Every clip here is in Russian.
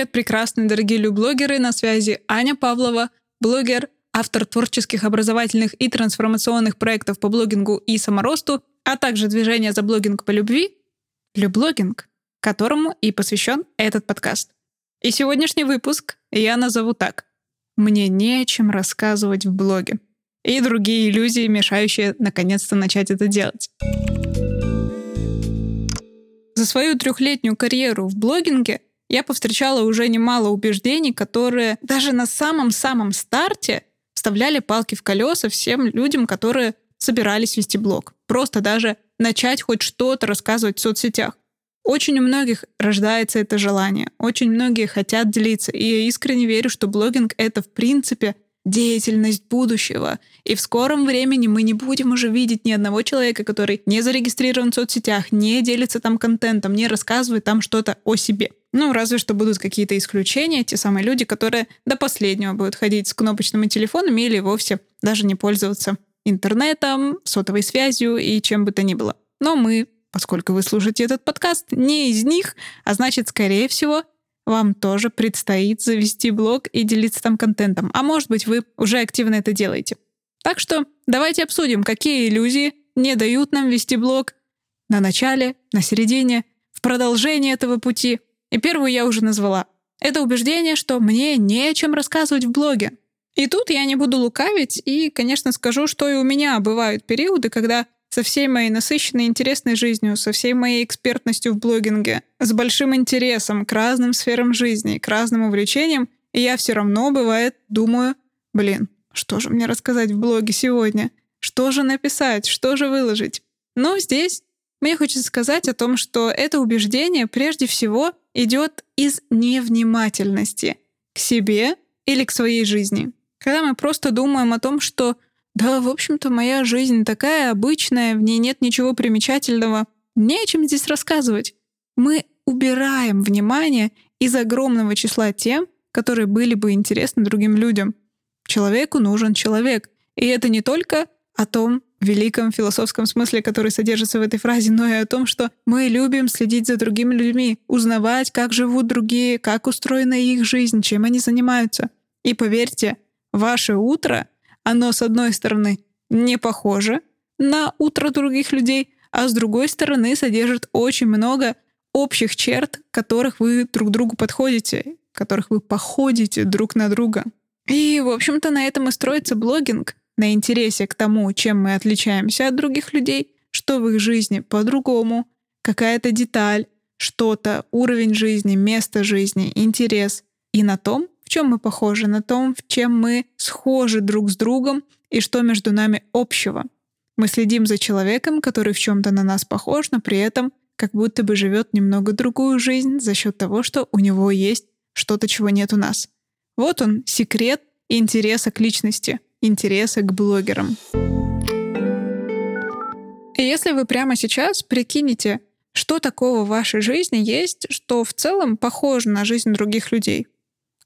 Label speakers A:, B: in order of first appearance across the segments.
A: Привет, прекрасные дорогие люблогеры, на связи Аня Павлова, блогер, автор творческих, образовательных и трансформационных проектов по блогингу и саморосту, а также движение за блогинг по любви, Люблогинг, которому и посвящен этот подкаст. И сегодняшний выпуск я назову так. Мне не о чем рассказывать в блоге. И другие иллюзии, мешающие наконец-то начать это делать. За свою трехлетнюю карьеру в блогинге я повстречала уже немало убеждений, которые даже на самом-самом старте вставляли палки в колеса всем людям, которые собирались вести блог. Просто даже начать хоть что-то рассказывать в соцсетях. Очень у многих рождается это желание, очень многие хотят делиться, и я искренне верю, что блогинг — это в принципе деятельность будущего. И в скором времени мы не будем уже видеть ни одного человека, который не зарегистрирован в соцсетях, не делится там контентом, не рассказывает там что-то о себе. Ну, разве что будут какие-то исключения, те самые люди, которые до последнего будут ходить с кнопочными телефонами или вовсе даже не пользоваться интернетом, сотовой связью и чем бы то ни было. Но мы, поскольку вы слушаете этот подкаст, не из них, а значит, скорее всего, вам тоже предстоит завести блог и делиться там контентом. А может быть, вы уже активно это делаете. Так что давайте обсудим, какие иллюзии не дают нам вести блог на начале, на середине, в продолжении этого пути. И первую я уже назвала. Это убеждение, что мне не о чем рассказывать в блоге. И тут я не буду лукавить и, конечно, скажу, что и у меня бывают периоды, когда со всей моей насыщенной интересной жизнью, со всей моей экспертностью в блогинге, с большим интересом к разным сферам жизни, к разным увлечениям, и я все равно, бывает, думаю, блин, что же мне рассказать в блоге сегодня? Что же написать? Что же выложить? Но здесь мне хочется сказать о том, что это убеждение прежде всего идет из невнимательности к себе или к своей жизни. Когда мы просто думаем о том, что да, в общем-то, моя жизнь такая обычная, в ней нет ничего примечательного, не о чем здесь рассказывать. Мы убираем внимание из огромного числа тем, которые были бы интересны другим людям. Человеку нужен человек. И это не только о том великом философском смысле, который содержится в этой фразе, но и о том, что мы любим следить за другими людьми, узнавать, как живут другие, как устроена их жизнь, чем они занимаются. И поверьте, Ваше утро, оно, с одной стороны, не похоже на утро других людей, а с другой стороны содержит очень много общих черт, которых вы друг другу подходите, которых вы походите друг на друга. И, в общем-то, на этом и строится блогинг, на интересе к тому, чем мы отличаемся от других людей, что в их жизни по-другому, какая-то деталь, что-то, уровень жизни, место жизни, интерес, и на том, чем мы похожи, на том, в чем мы схожи друг с другом и что между нами общего. Мы следим за человеком, который в чем-то на нас похож, но при этом как будто бы живет немного другую жизнь за счет того, что у него есть что-то, чего нет у нас. Вот он, секрет интереса к личности, интереса к блогерам. И если вы прямо сейчас прикинете, что такого в вашей жизни есть, что в целом похоже на жизнь других людей,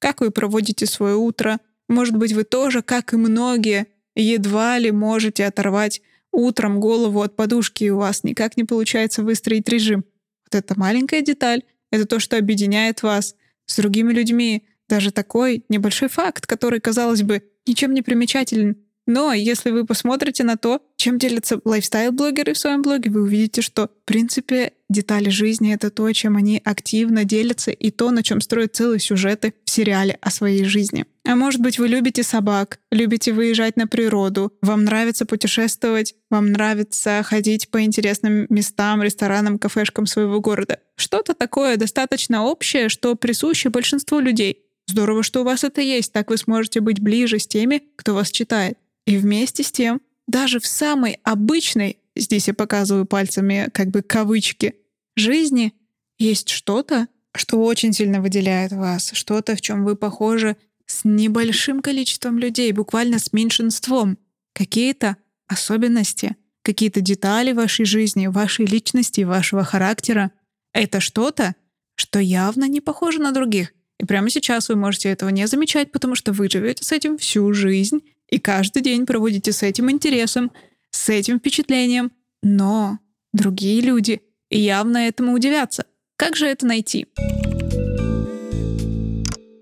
A: как вы проводите свое утро. Может быть, вы тоже, как и многие, едва ли можете оторвать утром голову от подушки, и у вас никак не получается выстроить режим. Вот эта маленькая деталь — это то, что объединяет вас с другими людьми. Даже такой небольшой факт, который, казалось бы, ничем не примечателен, но если вы посмотрите на то, чем делятся лайфстайл-блогеры в своем блоге, вы увидите, что, в принципе, детали жизни — это то, чем они активно делятся, и то, на чем строят целые сюжеты в сериале о своей жизни. А может быть, вы любите собак, любите выезжать на природу, вам нравится путешествовать, вам нравится ходить по интересным местам, ресторанам, кафешкам своего города. Что-то такое достаточно общее, что присуще большинству людей. Здорово, что у вас это есть, так вы сможете быть ближе с теми, кто вас читает. И вместе с тем, даже в самой обычной, здесь я показываю пальцами как бы кавычки, жизни есть что-то, что очень сильно выделяет вас, что-то, в чем вы похожи с небольшим количеством людей, буквально с меньшинством. Какие-то особенности, какие-то детали вашей жизни, вашей личности, вашего характера. Это что-то, что явно не похоже на других. И прямо сейчас вы можете этого не замечать, потому что вы живете с этим всю жизнь и каждый день проводите с этим интересом, с этим впечатлением. Но другие люди явно этому удивятся. Как же это найти?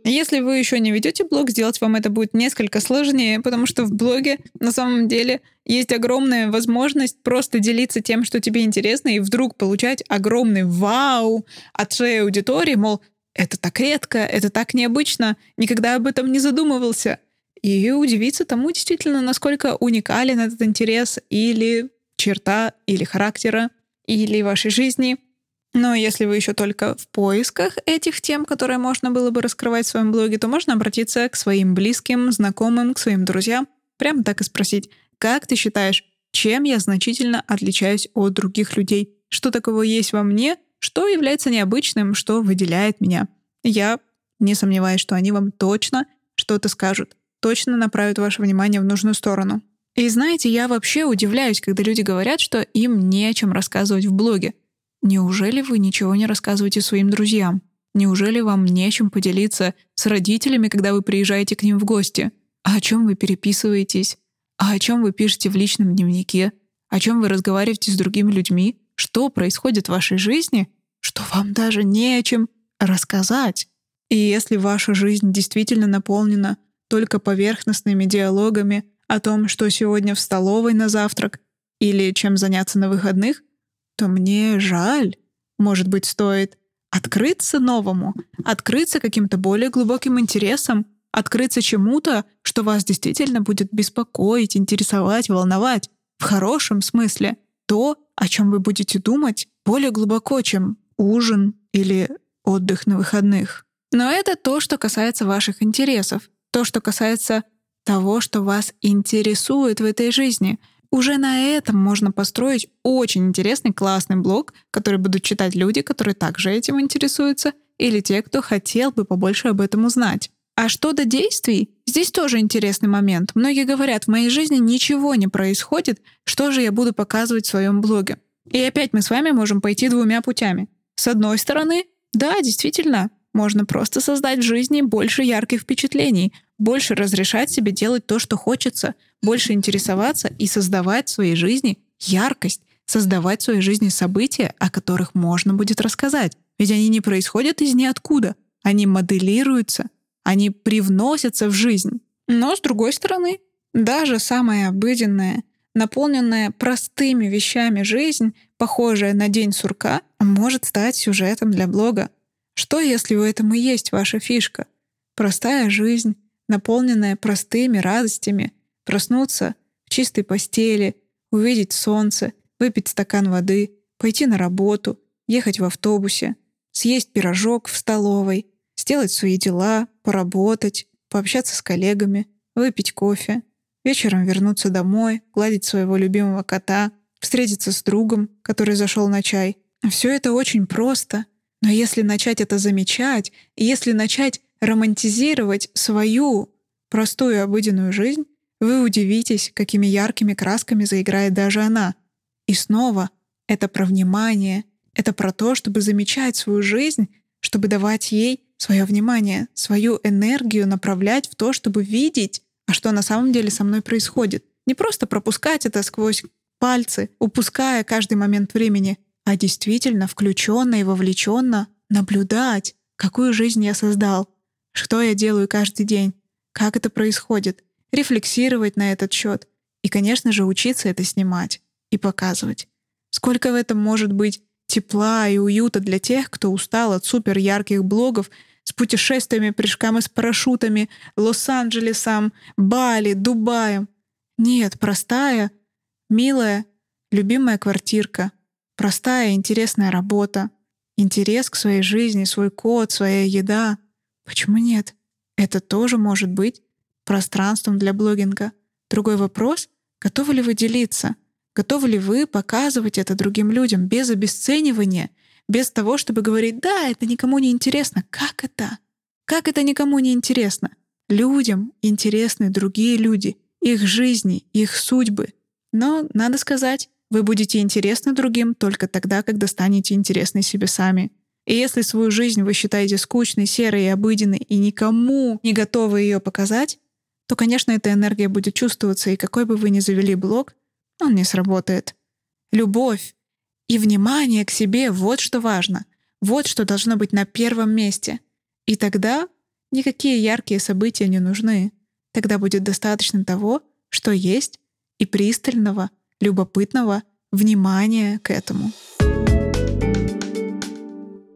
A: Если вы еще не ведете блог, сделать вам это будет несколько сложнее, потому что в блоге на самом деле есть огромная возможность просто делиться тем, что тебе интересно, и вдруг получать огромный вау от своей аудитории, мол, это так редко, это так необычно, никогда об этом не задумывался. И удивиться тому действительно, насколько уникален этот интерес или черта, или характера, или вашей жизни — но если вы еще только в поисках этих тем, которые можно было бы раскрывать в своем блоге, то можно обратиться к своим близким, знакомым, к своим друзьям, прямо так и спросить, как ты считаешь, чем я значительно отличаюсь от других людей? Что такого есть во мне, что является необычным, что выделяет меня? Я не сомневаюсь, что они вам точно что-то скажут, точно направят ваше внимание в нужную сторону. И знаете, я вообще удивляюсь, когда люди говорят, что им не о чем рассказывать в блоге. Неужели вы ничего не рассказываете своим друзьям? Неужели вам нечем поделиться с родителями, когда вы приезжаете к ним в гости? А о чем вы переписываетесь? А о чем вы пишете в личном дневнике? О чем вы разговариваете с другими людьми? Что происходит в вашей жизни, что вам даже не о чем рассказать? И если ваша жизнь действительно наполнена только поверхностными диалогами о том, что сегодня в столовой на завтрак или чем заняться на выходных, то мне жаль. Может быть, стоит открыться новому, открыться каким-то более глубоким интересам, открыться чему-то, что вас действительно будет беспокоить, интересовать, волновать. В хорошем смысле. То, о чем вы будете думать, более глубоко, чем ужин или отдых на выходных. Но это то, что касается ваших интересов, то, что касается того, что вас интересует в этой жизни — уже на этом можно построить очень интересный, классный блог, который будут читать люди, которые также этим интересуются, или те, кто хотел бы побольше об этом узнать. А что до действий? Здесь тоже интересный момент. Многие говорят, в моей жизни ничего не происходит, что же я буду показывать в своем блоге? И опять мы с вами можем пойти двумя путями. С одной стороны, да, действительно, можно просто создать в жизни больше ярких впечатлений, больше разрешать себе делать то, что хочется, больше интересоваться и создавать в своей жизни яркость, создавать в своей жизни события, о которых можно будет рассказать. Ведь они не происходят из ниоткуда, они моделируются, они привносятся в жизнь. Но с другой стороны, даже самая обыденная, наполненная простыми вещами жизнь, похожая на день сурка, может стать сюжетом для блога. Что, если в этом и есть ваша фишка? Простая жизнь, наполненная простыми радостями, проснуться в чистой постели, увидеть солнце, выпить стакан воды, пойти на работу, ехать в автобусе, съесть пирожок в столовой, сделать свои дела, поработать, пообщаться с коллегами, выпить кофе, вечером вернуться домой, гладить своего любимого кота, встретиться с другом, который зашел на чай. Все это очень просто, но если начать это замечать, если начать романтизировать свою простую обыденную жизнь, вы удивитесь, какими яркими красками заиграет даже она. И снова, это про внимание, это про то, чтобы замечать свою жизнь, чтобы давать ей свое внимание, свою энергию направлять в то, чтобы видеть, а что на самом деле со мной происходит. Не просто пропускать это сквозь пальцы, упуская каждый момент времени, а действительно включенно и вовлеченно наблюдать, какую жизнь я создал, что я делаю каждый день? Как это происходит? Рефлексировать на этот счет. И, конечно же, учиться это снимать и показывать. Сколько в этом может быть тепла и уюта для тех, кто устал от супер ярких блогов с путешествиями, прыжками с парашютами, Лос-Анджелесом, Бали, Дубаем. Нет, простая, милая, любимая квартирка, простая, интересная работа, интерес к своей жизни, свой код, своя еда — Почему нет? Это тоже может быть пространством для блогинга. Другой вопрос — готовы ли вы делиться? Готовы ли вы показывать это другим людям без обесценивания, без того, чтобы говорить «да, это никому не интересно». Как это? Как это никому не интересно? Людям интересны другие люди, их жизни, их судьбы. Но, надо сказать, вы будете интересны другим только тогда, когда станете интересны себе сами. И если свою жизнь вы считаете скучной, серой и обыденной, и никому не готовы ее показать, то, конечно, эта энергия будет чувствоваться, и какой бы вы ни завели блог, он не сработает. Любовь и внимание к себе — вот что важно. Вот что должно быть на первом месте. И тогда никакие яркие события не нужны. Тогда будет достаточно того, что есть, и пристального, любопытного внимания к этому.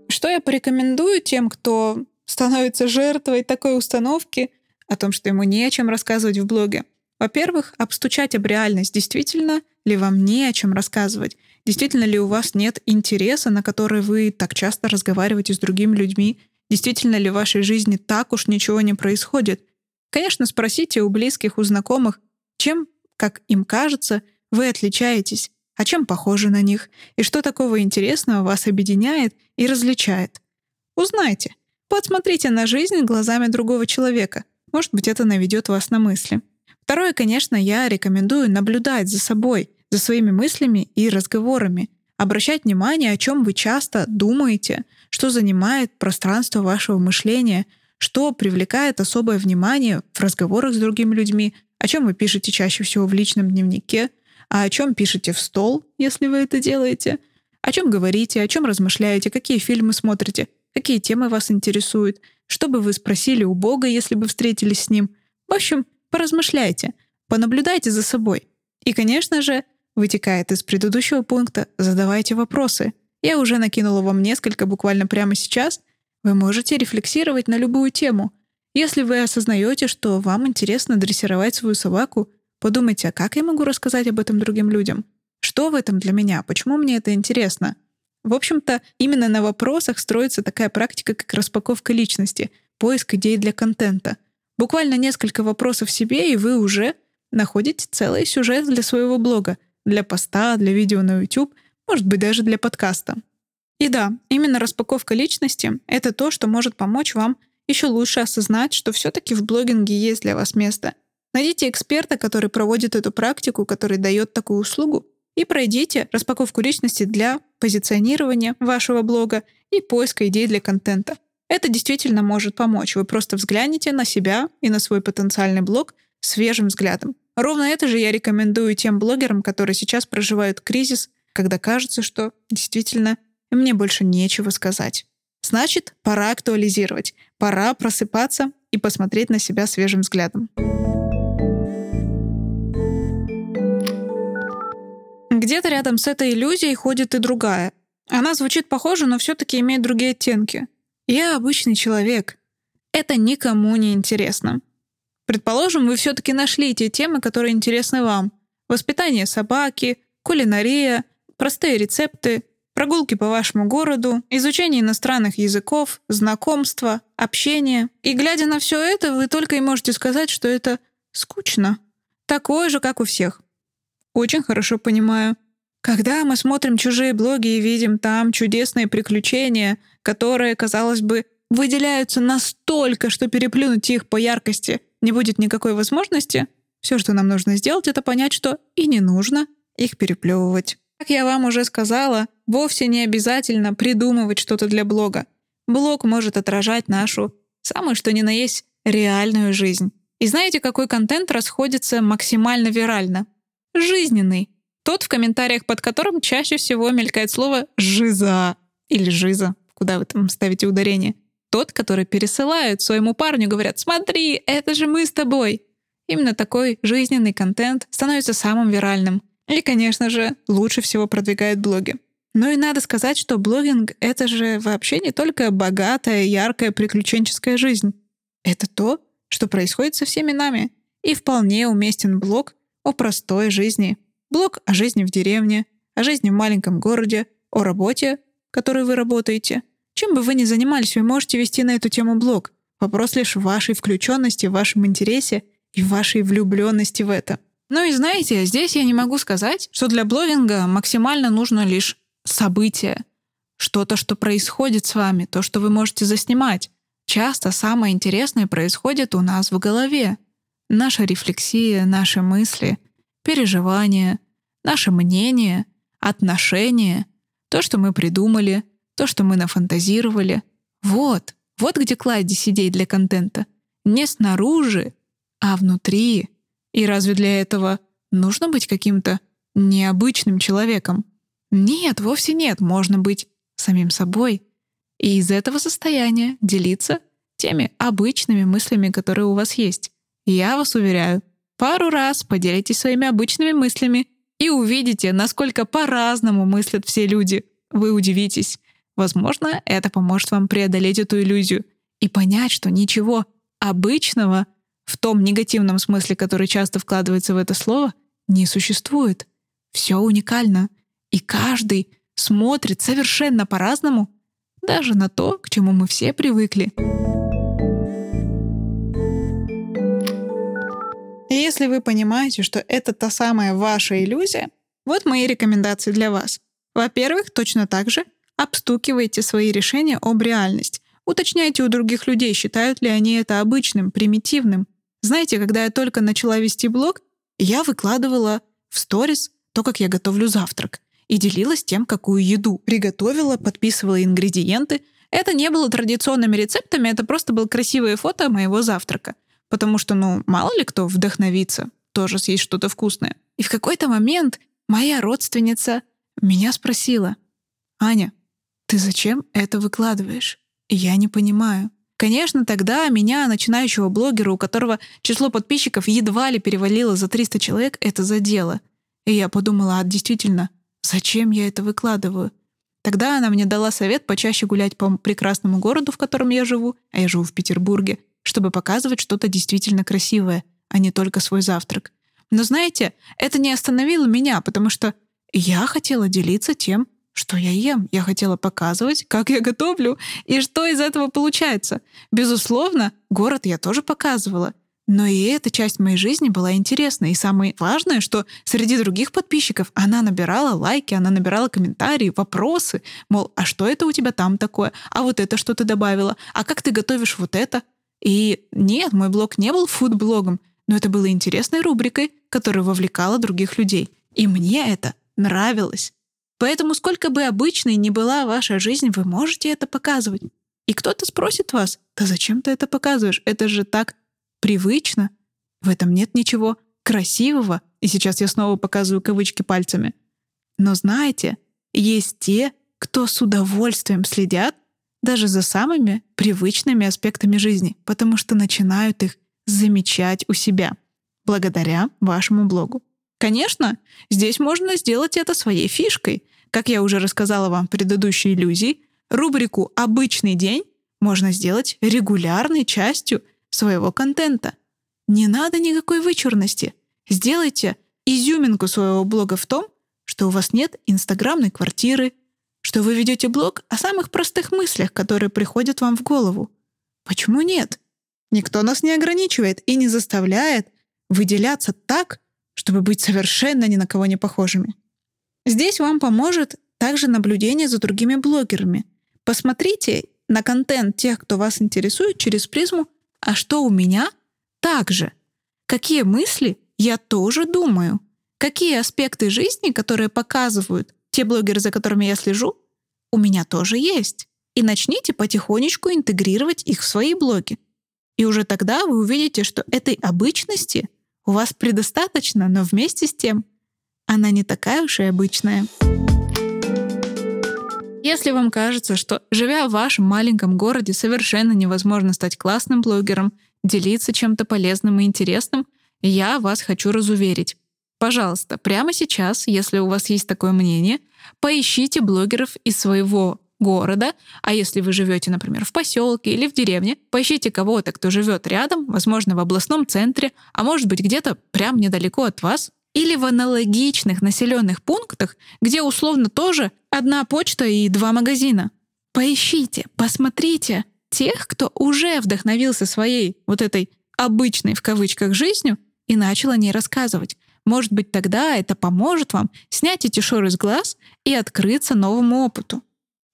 A: Что я порекомендую тем, кто становится жертвой такой установки о том, что ему не о чем рассказывать в блоге? Во-первых, обстучать об реальность, действительно ли вам не о чем рассказывать, действительно ли у вас нет интереса, на который вы так часто разговариваете с другими людьми, действительно ли в вашей жизни так уж ничего не происходит. Конечно, спросите у близких, у знакомых, чем, как им кажется, вы отличаетесь, а чем похожи на них, и что такого интересного вас объединяет и различает. Узнайте, подсмотрите на жизнь глазами другого человека. Может быть, это наведет вас на мысли. Второе, конечно, я рекомендую наблюдать за собой, за своими мыслями и разговорами, обращать внимание, о чем вы часто думаете, что занимает пространство вашего мышления, что привлекает особое внимание в разговорах с другими людьми, о чем вы пишете чаще всего в личном дневнике, а о чем пишете в стол, если вы это делаете, о чем говорите, о чем размышляете, какие фильмы смотрите, какие темы вас интересуют, что бы вы спросили у Бога, если бы встретились с Ним. В общем, Поразмышляйте, понаблюдайте за собой. И, конечно же, вытекает из предыдущего пункта «задавайте вопросы». Я уже накинула вам несколько буквально прямо сейчас. Вы можете рефлексировать на любую тему. Если вы осознаете, что вам интересно дрессировать свою собаку, подумайте, а как я могу рассказать об этом другим людям? Что в этом для меня? Почему мне это интересно? В общем-то, именно на вопросах строится такая практика, как распаковка личности, поиск идей для контента — Буквально несколько вопросов себе, и вы уже находите целый сюжет для своего блога, для поста, для видео на YouTube, может быть, даже для подкаста. И да, именно распаковка личности — это то, что может помочь вам еще лучше осознать, что все-таки в блогинге есть для вас место. Найдите эксперта, который проводит эту практику, который дает такую услугу, и пройдите распаковку личности для позиционирования вашего блога и поиска идей для контента. Это действительно может помочь. Вы просто взгляните на себя и на свой потенциальный блог свежим взглядом. Ровно это же я рекомендую тем блогерам, которые сейчас проживают кризис, когда кажется, что действительно мне больше нечего сказать. Значит, пора актуализировать, пора просыпаться и посмотреть на себя свежим взглядом. Где-то рядом с этой иллюзией ходит и другая. Она звучит похоже, но все-таки имеет другие оттенки. Я обычный человек. Это никому не интересно. Предположим, вы все-таки нашли те темы, которые интересны вам. Воспитание собаки, кулинария, простые рецепты, прогулки по вашему городу, изучение иностранных языков, знакомства, общение. И глядя на все это, вы только и можете сказать, что это скучно. Такое же, как у всех. Очень хорошо понимаю. Когда мы смотрим чужие блоги и видим там чудесные приключения, которые, казалось бы, выделяются настолько, что переплюнуть их по яркости не будет никакой возможности, все, что нам нужно сделать, это понять, что и не нужно их переплевывать. Как я вам уже сказала, вовсе не обязательно придумывать что-то для блога. Блог может отражать нашу, самую что ни на есть, реальную жизнь. И знаете, какой контент расходится максимально вирально? Жизненный. Тот, в комментариях под которым чаще всего мелькает слово «жиза» или «жиза», куда вы там ставите ударение. Тот, который пересылают своему парню, говорят «смотри, это же мы с тобой». Именно такой жизненный контент становится самым виральным. И, конечно же, лучше всего продвигают блоги. Ну и надо сказать, что блогинг — это же вообще не только богатая, яркая, приключенческая жизнь. Это то, что происходит со всеми нами. И вполне уместен блог о простой жизни, Блог о жизни в деревне, о жизни в маленьком городе, о работе, которой вы работаете. Чем бы вы ни занимались, вы можете вести на эту тему блог. Вопрос лишь в вашей включенности, в вашем интересе и в вашей влюбленности в это. Ну и знаете, здесь я не могу сказать, что для блогинга максимально нужно лишь событие. Что-то, что происходит с вами, то, что вы можете заснимать. Часто самое интересное происходит у нас в голове. Наша рефлексия, наши мысли, переживания, наше мнение, отношения, то, что мы придумали, то, что мы нафантазировали. Вот, вот где кладезь сидеть для контента. Не снаружи, а внутри. И разве для этого нужно быть каким-то необычным человеком? Нет, вовсе нет. Можно быть самим собой. И из этого состояния делиться теми обычными мыслями, которые у вас есть. Я вас уверяю, пару раз поделитесь своими обычными мыслями и увидите, насколько по-разному мыслят все люди. Вы удивитесь. Возможно, это поможет вам преодолеть эту иллюзию и понять, что ничего обычного в том негативном смысле, который часто вкладывается в это слово, не существует. Все уникально. И каждый смотрит совершенно по-разному даже на то, к чему мы все привыкли. И если вы понимаете, что это та самая ваша иллюзия, вот мои рекомендации для вас. Во-первых, точно так же обстукивайте свои решения об реальность. Уточняйте у других людей, считают ли они это обычным, примитивным. Знаете, когда я только начала вести блог, я выкладывала в сторис то, как я готовлю завтрак и делилась тем, какую еду приготовила, подписывала ингредиенты. Это не было традиционными рецептами, это просто было красивое фото моего завтрака. Потому что, ну, мало ли кто вдохновится тоже съесть что-то вкусное. И в какой-то момент моя родственница меня спросила, «Аня, ты зачем это выкладываешь?» Я не понимаю. Конечно, тогда меня, начинающего блогера, у которого число подписчиков едва ли перевалило за 300 человек, это задело. И я подумала, а действительно, Зачем я это выкладываю? Тогда она мне дала совет почаще гулять по прекрасному городу, в котором я живу, а я живу в Петербурге, чтобы показывать что-то действительно красивое, а не только свой завтрак. Но знаете, это не остановило меня, потому что я хотела делиться тем, что я ем. Я хотела показывать, как я готовлю и что из этого получается. Безусловно, город я тоже показывала — но и эта часть моей жизни была интересна. И самое важное, что среди других подписчиков она набирала лайки, она набирала комментарии, вопросы. Мол, а что это у тебя там такое? А вот это что ты добавила? А как ты готовишь вот это? И нет, мой блог не был фуд-блогом, но это было интересной рубрикой, которая вовлекала других людей. И мне это нравилось. Поэтому сколько бы обычной ни была ваша жизнь, вы можете это показывать. И кто-то спросит вас, да зачем ты это показываешь? Это же так привычно. В этом нет ничего красивого, и сейчас я снова показываю кавычки пальцами. Но знаете, есть те, кто с удовольствием следят даже за самыми привычными аспектами жизни, потому что начинают их замечать у себя благодаря вашему блогу. Конечно, здесь можно сделать это своей фишкой. Как я уже рассказала вам в предыдущей иллюзии, рубрику «Обычный день» можно сделать регулярной частью своего контента. Не надо никакой вычурности. Сделайте изюминку своего блога в том, что у вас нет инстаграмной квартиры, что вы ведете блог о самых простых мыслях, которые приходят вам в голову. Почему нет? Никто нас не ограничивает и не заставляет выделяться так, чтобы быть совершенно ни на кого не похожими. Здесь вам поможет также наблюдение за другими блогерами. Посмотрите на контент тех, кто вас интересует через призму а что у меня? Так же. Какие мысли я тоже думаю? Какие аспекты жизни, которые показывают те блогеры, за которыми я слежу, у меня тоже есть. И начните потихонечку интегрировать их в свои блоги. И уже тогда вы увидите, что этой обычности у вас предостаточно, но вместе с тем она не такая уж и обычная. Если вам кажется, что живя в вашем маленьком городе совершенно невозможно стать классным блогером, делиться чем-то полезным и интересным, я вас хочу разуверить. Пожалуйста, прямо сейчас, если у вас есть такое мнение, поищите блогеров из своего города, а если вы живете, например, в поселке или в деревне, поищите кого-то, кто живет рядом, возможно, в областном центре, а может быть где-то прям недалеко от вас, или в аналогичных населенных пунктах, где условно тоже одна почта и два магазина. Поищите, посмотрите тех, кто уже вдохновился своей вот этой обычной в кавычках жизнью и начал о ней рассказывать. Может быть, тогда это поможет вам снять эти шоры с глаз и открыться новому опыту.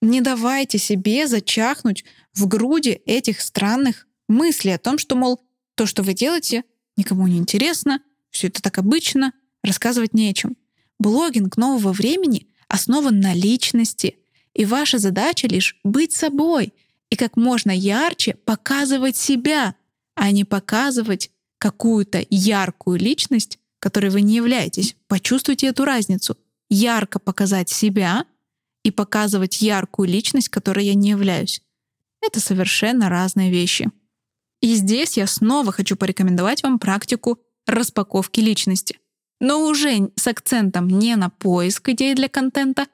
A: Не давайте себе зачахнуть в груди этих странных мыслей о том, что, мол, то, что вы делаете, никому не интересно, все это так обычно, рассказывать не о чем. Блогинг нового времени основан на личности, и ваша задача лишь быть собой и как можно ярче показывать себя, а не показывать какую-то яркую личность, которой вы не являетесь. Почувствуйте эту разницу. Ярко показать себя и показывать яркую личность, которой я не являюсь. Это совершенно разные вещи. И здесь я снова хочу порекомендовать вам практику распаковки личности. Но уже с акцентом не на поиск идей для контента,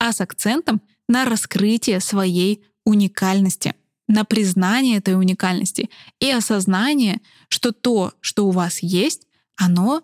A: а с акцентом на раскрытие своей уникальности, на признание этой уникальности и осознание, что то, что у вас есть, оно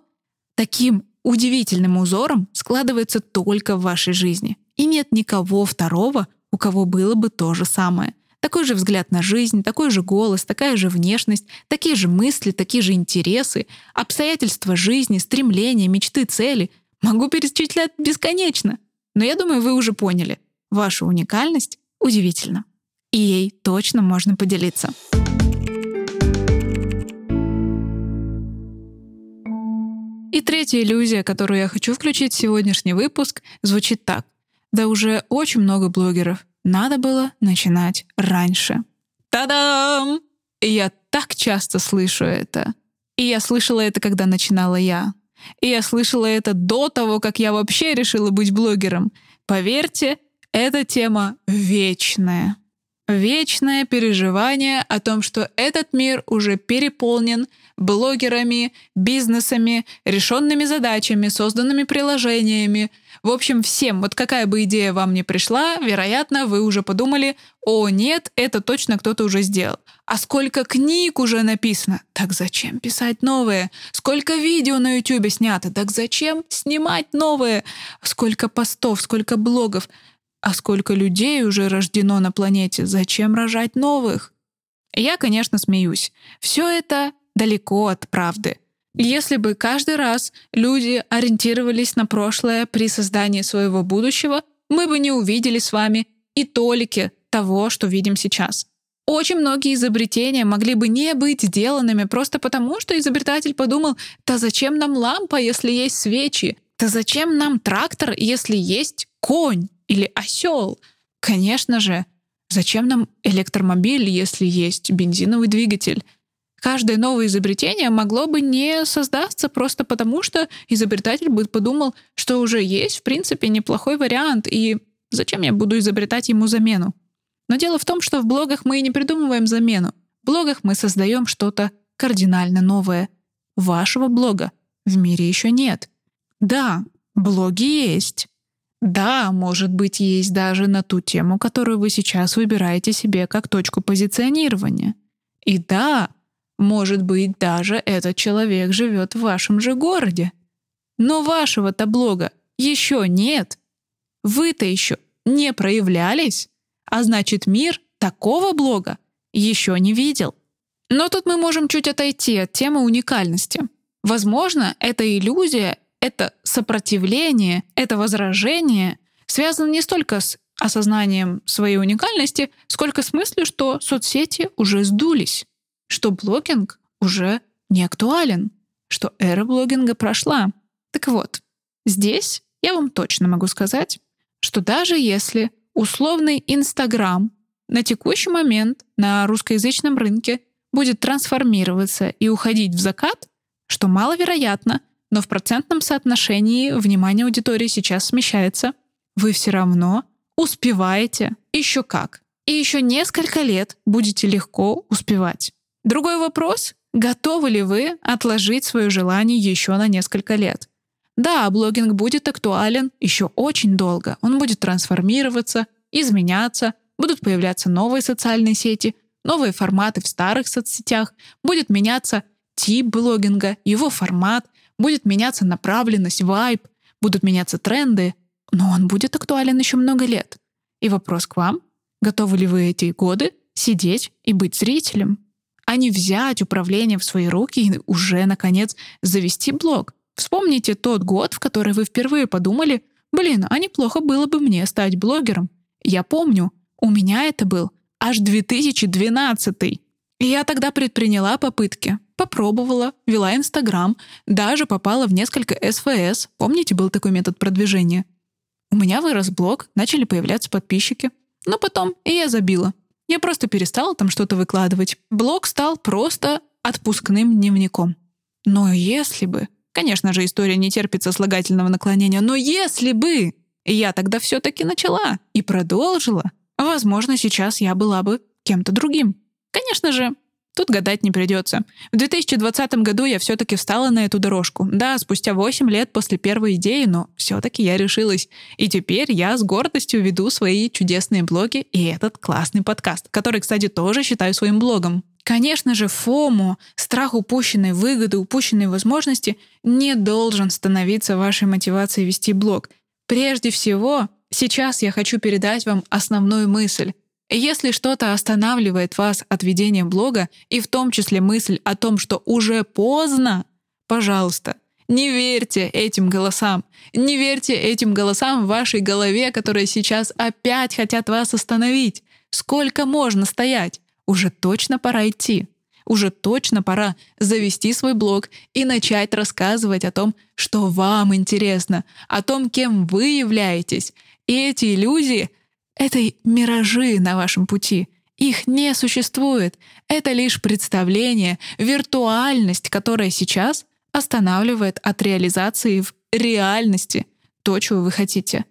A: таким удивительным узором складывается только в вашей жизни. И нет никого второго, у кого было бы то же самое. Такой же взгляд на жизнь, такой же голос, такая же внешность, такие же мысли, такие же интересы, обстоятельства жизни, стремления, мечты, цели. Могу перечислять бесконечно. Но я думаю, вы уже поняли. Ваша уникальность удивительна. И ей точно можно поделиться. И третья иллюзия, которую я хочу включить в сегодняшний выпуск, звучит так. Да уже очень много блогеров. Надо было начинать раньше. Та-дам! И я так часто слышу это. И я слышала это, когда начинала я. И я слышала это до того, как я вообще решила быть блогером. Поверьте, эта тема вечная. Вечное переживание о том, что этот мир уже переполнен блогерами, бизнесами, решенными задачами, созданными приложениями. В общем, всем, вот какая бы идея вам ни пришла, вероятно, вы уже подумали, о нет, это точно кто-то уже сделал. А сколько книг уже написано? Так зачем писать новые? Сколько видео на YouTube снято? Так зачем снимать новые? Сколько постов, сколько блогов? А сколько людей уже рождено на планете? Зачем рожать новых? Я, конечно, смеюсь. Все это далеко от правды. Если бы каждый раз люди ориентировались на прошлое при создании своего будущего, мы бы не увидели с вами и толики того, что видим сейчас. Очень многие изобретения могли бы не быть сделанными просто потому, что изобретатель подумал, да зачем нам лампа, если есть свечи? Да зачем нам трактор, если есть конь или осел? Конечно же, зачем нам электромобиль, если есть бензиновый двигатель? каждое новое изобретение могло бы не создаться просто потому, что изобретатель бы подумал, что уже есть, в принципе, неплохой вариант, и зачем я буду изобретать ему замену? Но дело в том, что в блогах мы и не придумываем замену. В блогах мы создаем что-то кардинально новое. Вашего блога в мире еще нет. Да, блоги есть. Да, может быть, есть даже на ту тему, которую вы сейчас выбираете себе как точку позиционирования. И да, может быть, даже этот человек живет в вашем же городе. Но вашего-то блога еще нет. Вы-то еще не проявлялись, а значит мир такого блога еще не видел. Но тут мы можем чуть отойти от темы уникальности. Возможно, эта иллюзия, это сопротивление, это возражение связано не столько с осознанием своей уникальности, сколько с мыслью, что соцсети уже сдулись что блогинг уже не актуален, что эра блогинга прошла. Так вот, здесь я вам точно могу сказать, что даже если условный Инстаграм на текущий момент на русскоязычном рынке будет трансформироваться и уходить в закат, что маловероятно, но в процентном соотношении внимание аудитории сейчас смещается, вы все равно успеваете еще как. И еще несколько лет будете легко успевать. Другой вопрос — готовы ли вы отложить свое желание еще на несколько лет? Да, блогинг будет актуален еще очень долго. Он будет трансформироваться, изменяться, будут появляться новые социальные сети, новые форматы в старых соцсетях, будет меняться тип блогинга, его формат, будет меняться направленность, вайб, будут меняться тренды, но он будет актуален еще много лет. И вопрос к вам, готовы ли вы эти годы сидеть и быть зрителем? а не взять управление в свои руки и уже, наконец, завести блог. Вспомните тот год, в который вы впервые подумали, блин, а неплохо было бы мне стать блогером. Я помню, у меня это был аж 2012 И я тогда предприняла попытки. Попробовала, вела Инстаграм, даже попала в несколько СФС. Помните, был такой метод продвижения? У меня вырос блог, начали появляться подписчики. Но потом и я забила. Я просто перестала там что-то выкладывать. Блог стал просто отпускным дневником. Но если бы... Конечно же, история не терпит сослагательного наклонения, но если бы я тогда все-таки начала и продолжила, возможно, сейчас я была бы кем-то другим? Конечно же, Тут гадать не придется. В 2020 году я все-таки встала на эту дорожку. Да, спустя 8 лет после первой идеи, но все-таки я решилась. И теперь я с гордостью веду свои чудесные блоги и этот классный подкаст, который, кстати, тоже считаю своим блогом. Конечно же, ФОМО, страх упущенной выгоды, упущенной возможности, не должен становиться вашей мотивацией вести блог. Прежде всего, сейчас я хочу передать вам основную мысль. Если что-то останавливает вас от ведения блога, и в том числе мысль о том, что уже поздно, пожалуйста, не верьте этим голосам. Не верьте этим голосам в вашей голове, которые сейчас опять хотят вас остановить. Сколько можно стоять? Уже точно пора идти. Уже точно пора завести свой блог и начать рассказывать о том, что вам интересно, о том, кем вы являетесь. И эти иллюзии это миражи на вашем пути. Их не существует. Это лишь представление, виртуальность, которая сейчас останавливает от реализации в реальности то, чего вы хотите.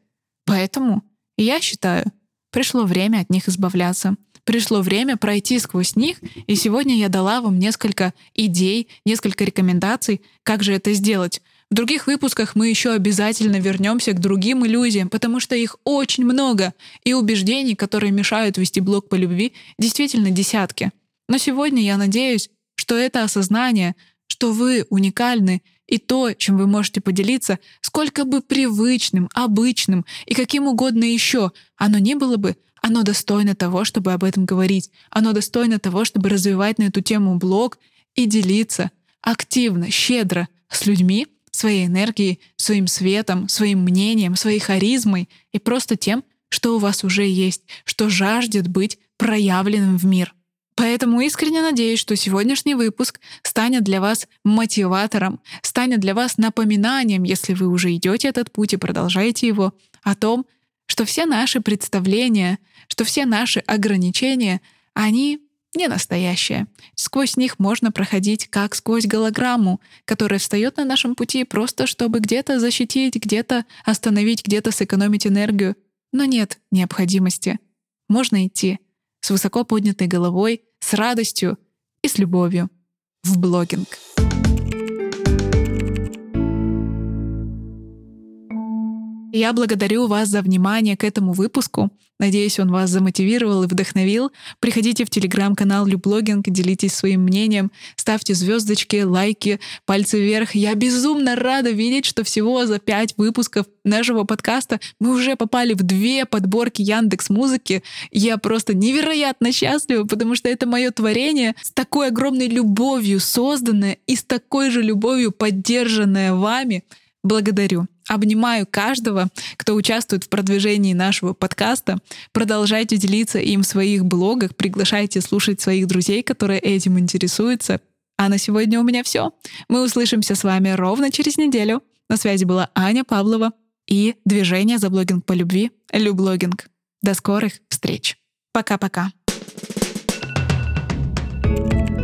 A: Поэтому я считаю, пришло время от них избавляться. Пришло время пройти сквозь них, и сегодня я дала вам несколько идей, несколько рекомендаций, как же это сделать. В других выпусках мы еще обязательно вернемся к другим иллюзиям, потому что их очень много, и убеждений, которые мешают вести блог по любви, действительно десятки. Но сегодня я надеюсь, что это осознание, что вы уникальны, и то, чем вы можете поделиться, сколько бы привычным, обычным и каким угодно еще оно не было бы, оно достойно того, чтобы об этом говорить. Оно достойно того, чтобы развивать на эту тему блог и делиться активно, щедро с людьми, своей энергией, своим светом, своим мнением, своей харизмой и просто тем, что у вас уже есть, что жаждет быть проявленным в мир. Поэтому искренне надеюсь, что сегодняшний выпуск станет для вас мотиватором, станет для вас напоминанием, если вы уже идете этот путь и продолжаете его, о том, что все наши представления, что все наши ограничения, они не настоящее. Сквозь них можно проходить как сквозь голограмму, которая встает на нашем пути просто чтобы где-то защитить, где-то остановить, где-то сэкономить энергию. Но нет необходимости. Можно идти с высоко поднятой головой, с радостью и с любовью в блогинг. Я благодарю вас за внимание к этому выпуску. Надеюсь, он вас замотивировал и вдохновил. Приходите в телеграм-канал Люблогинг, делитесь своим мнением, ставьте звездочки, лайки, пальцы вверх. Я безумно рада видеть, что всего за пять выпусков нашего подкаста мы уже попали в две подборки Яндекс Музыки. Я просто невероятно счастлива, потому что это мое творение с такой огромной любовью созданное и с такой же любовью поддержанное вами. Благодарю. Обнимаю каждого, кто участвует в продвижении нашего подкаста. Продолжайте делиться им в своих блогах, приглашайте слушать своих друзей, которые этим интересуются. А на сегодня у меня все. Мы услышимся с вами ровно через неделю. На связи была Аня Павлова и движение за блогинг по любви Люблогинг. До скорых встреч. Пока-пока. thank you